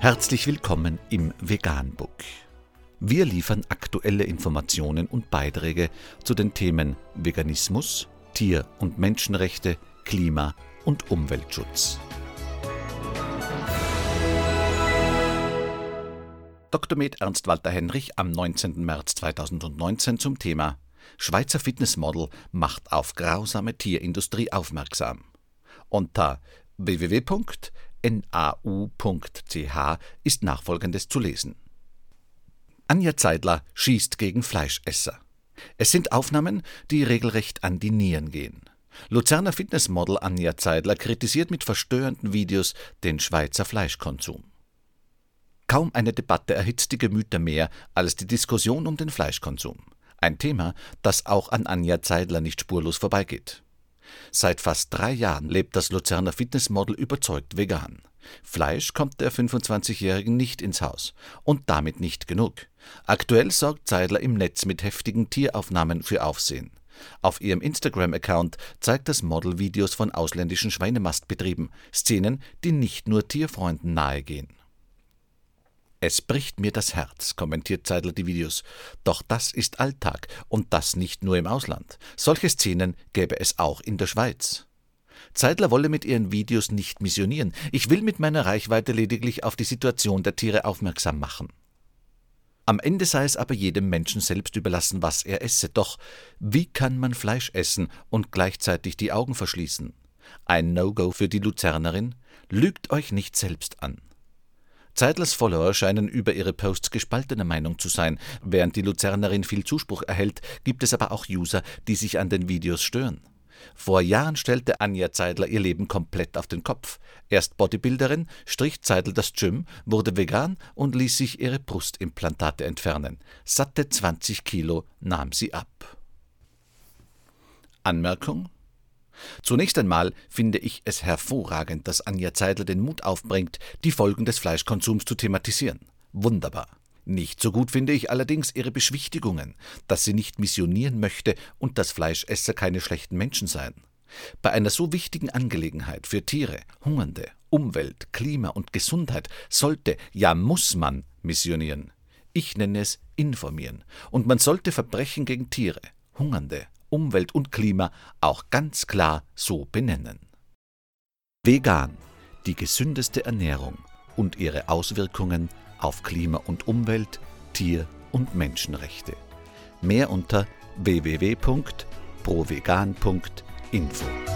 Herzlich willkommen im Veganbook. Wir liefern aktuelle Informationen und Beiträge zu den Themen Veganismus, Tier- und Menschenrechte, Klima- und Umweltschutz. Dr. Med Ernst Walter Henrich am 19. März 2019 zum Thema Schweizer Fitnessmodel macht auf grausame Tierindustrie aufmerksam. Unter www.nau.ch ist nachfolgendes zu lesen. Anja Zeidler schießt gegen Fleischesser. Es sind Aufnahmen, die regelrecht an die Nieren gehen. Luzerner Fitnessmodel Anja Zeidler kritisiert mit verstörenden Videos den Schweizer Fleischkonsum. Kaum eine Debatte erhitzt die Gemüter mehr als die Diskussion um den Fleischkonsum. Ein Thema, das auch an Anja Zeidler nicht spurlos vorbeigeht. Seit fast drei Jahren lebt das Luzerner Fitnessmodel überzeugt vegan. Fleisch kommt der 25-Jährigen nicht ins Haus. Und damit nicht genug. Aktuell sorgt Zeidler im Netz mit heftigen Tieraufnahmen für Aufsehen. Auf ihrem Instagram-Account zeigt das Model Videos von ausländischen Schweinemastbetrieben, Szenen, die nicht nur Tierfreunden nahegehen. Es bricht mir das Herz, kommentiert Zeidler die Videos. Doch das ist Alltag und das nicht nur im Ausland. Solche Szenen gäbe es auch in der Schweiz. Zeidler wolle mit ihren Videos nicht missionieren. Ich will mit meiner Reichweite lediglich auf die Situation der Tiere aufmerksam machen. Am Ende sei es aber jedem Menschen selbst überlassen, was er esse. Doch wie kann man Fleisch essen und gleichzeitig die Augen verschließen? Ein No-Go für die Luzernerin? Lügt euch nicht selbst an. Zeidlers Follower scheinen über ihre Posts gespaltener Meinung zu sein. Während die Luzernerin viel Zuspruch erhält, gibt es aber auch User, die sich an den Videos stören. Vor Jahren stellte Anja Zeidler ihr Leben komplett auf den Kopf. Erst Bodybuilderin, strich Zeidler das Gym, wurde vegan und ließ sich ihre Brustimplantate entfernen. Satte 20 Kilo nahm sie ab. Anmerkung Zunächst einmal finde ich es hervorragend, dass Anja Zeidler den Mut aufbringt, die Folgen des Fleischkonsums zu thematisieren. Wunderbar. Nicht so gut finde ich allerdings ihre Beschwichtigungen, dass sie nicht missionieren möchte und dass Fleischesser keine schlechten Menschen seien. Bei einer so wichtigen Angelegenheit für Tiere, Hungernde, Umwelt, Klima und Gesundheit sollte, ja muss man missionieren. Ich nenne es informieren. Und man sollte Verbrechen gegen Tiere, Hungernde, Umwelt und Klima auch ganz klar so benennen. Vegan, die gesündeste Ernährung und ihre Auswirkungen auf Klima und Umwelt, Tier- und Menschenrechte. Mehr unter www.provegan.info.